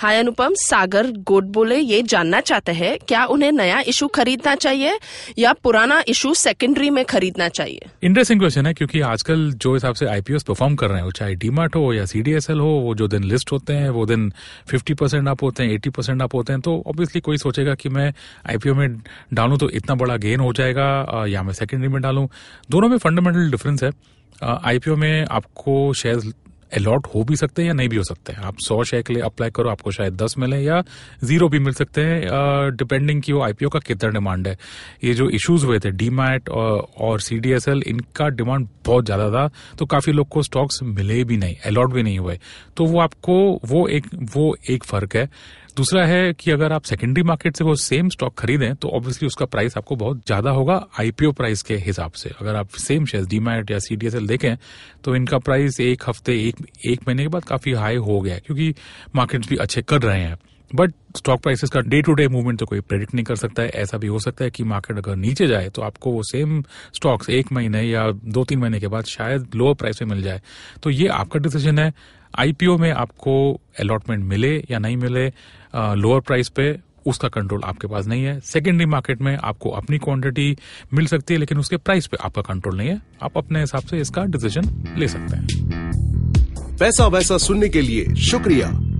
हाय अनुपम, सागर गोड बोले ये जानना चाहते हैं, क्या उन्हें नया इशू खरीदना चाहिए या पुराना इशू सेकेंडरी में खरीदना चाहिए? इंटरेस्टिंग क्वेश्चन है, क्योंकि आजकल जो हिसाब से आईपीओ परफॉर्म कर रहे हैं चाहे डीमार्ट हो या सीडीएसएल हो, वो जो दिन लिस्ट होते हैं, वो दिन 50 परसेंट अप होते हैं 80 परसेंट अप होते हैं तो ऑब्वियसली कोई सोचेगा कि मैं आईपीओ में डालूं तो इतना बड़ा गेन हो जाएगा या मैं सेकेंडरी में डालूं। दोनों में फंडामेंटल डिफरेंस है। आईपीओ में आपको शेयर अलॉट हो भी सकते हैं या नहीं भी हो सकते हैं। आप सौ शेयर के लिए अप्लाई करो, आपको शायद दस मिले या ज़ीरो भी मिल सकते हैं डिपेंडिंग कि वो आईपीओ का कितना डिमांड है। ये जो इश्यूज़ हुए थे डीमैट और सीडीएसएल इनका डिमांड बहुत ज़्यादा था तो काफ़ी लोग को स्टॉक्स मिले भी नहीं अलॉट भी नहीं हुए। तो वो आपको, वो एक वो एक फ़र्क है। दूसरा है कि अगर आप सेकेंडरी मार्केट से वो सेम स्टॉक खरीदें तो ऑब्वियसली उसका प्राइस आपको बहुत ज़्यादा होगा आईपीओ प्राइस के हिसाब से। अगर आप सेम शेयर डीमैट या सीडीएसएल देखें तो इनका प्राइस एक हफ़्ते, एक एक महीने के बाद काफ़ी हाई हो गया क्योंकि मार्केट्स भी अच्छे कर रहे हैं। बट स्टॉक प्राइसेस का डे टू डे मूवमेंट तो कोई प्रेडिक्ट नहीं कर सकता है। ऐसा भी हो सकता है कि मार्केट अगर नीचे जाए तो आपको वो सेम स्टॉक्स एक महीने या दो तीन महीने के बाद शायद लोअर प्राइस में मिल जाए। तो ये आपका डिसीज़न है। आईपीओ में आपको अलॉटमेंट मिले या नहीं मिले लोअर प्राइस पे, उसका कंट्रोल आपके पास नहीं है। सेकेंडरी मार्केट में आपको अपनी क्वांटिटी मिल सकती है, लेकिन उसके प्राइस पे आपका कंट्रोल नहीं है। आप अपने हिसाब से इसका डिसीज़न ले सकते हैं। पैसा वैसा सुनने के लिए शुक्रिया।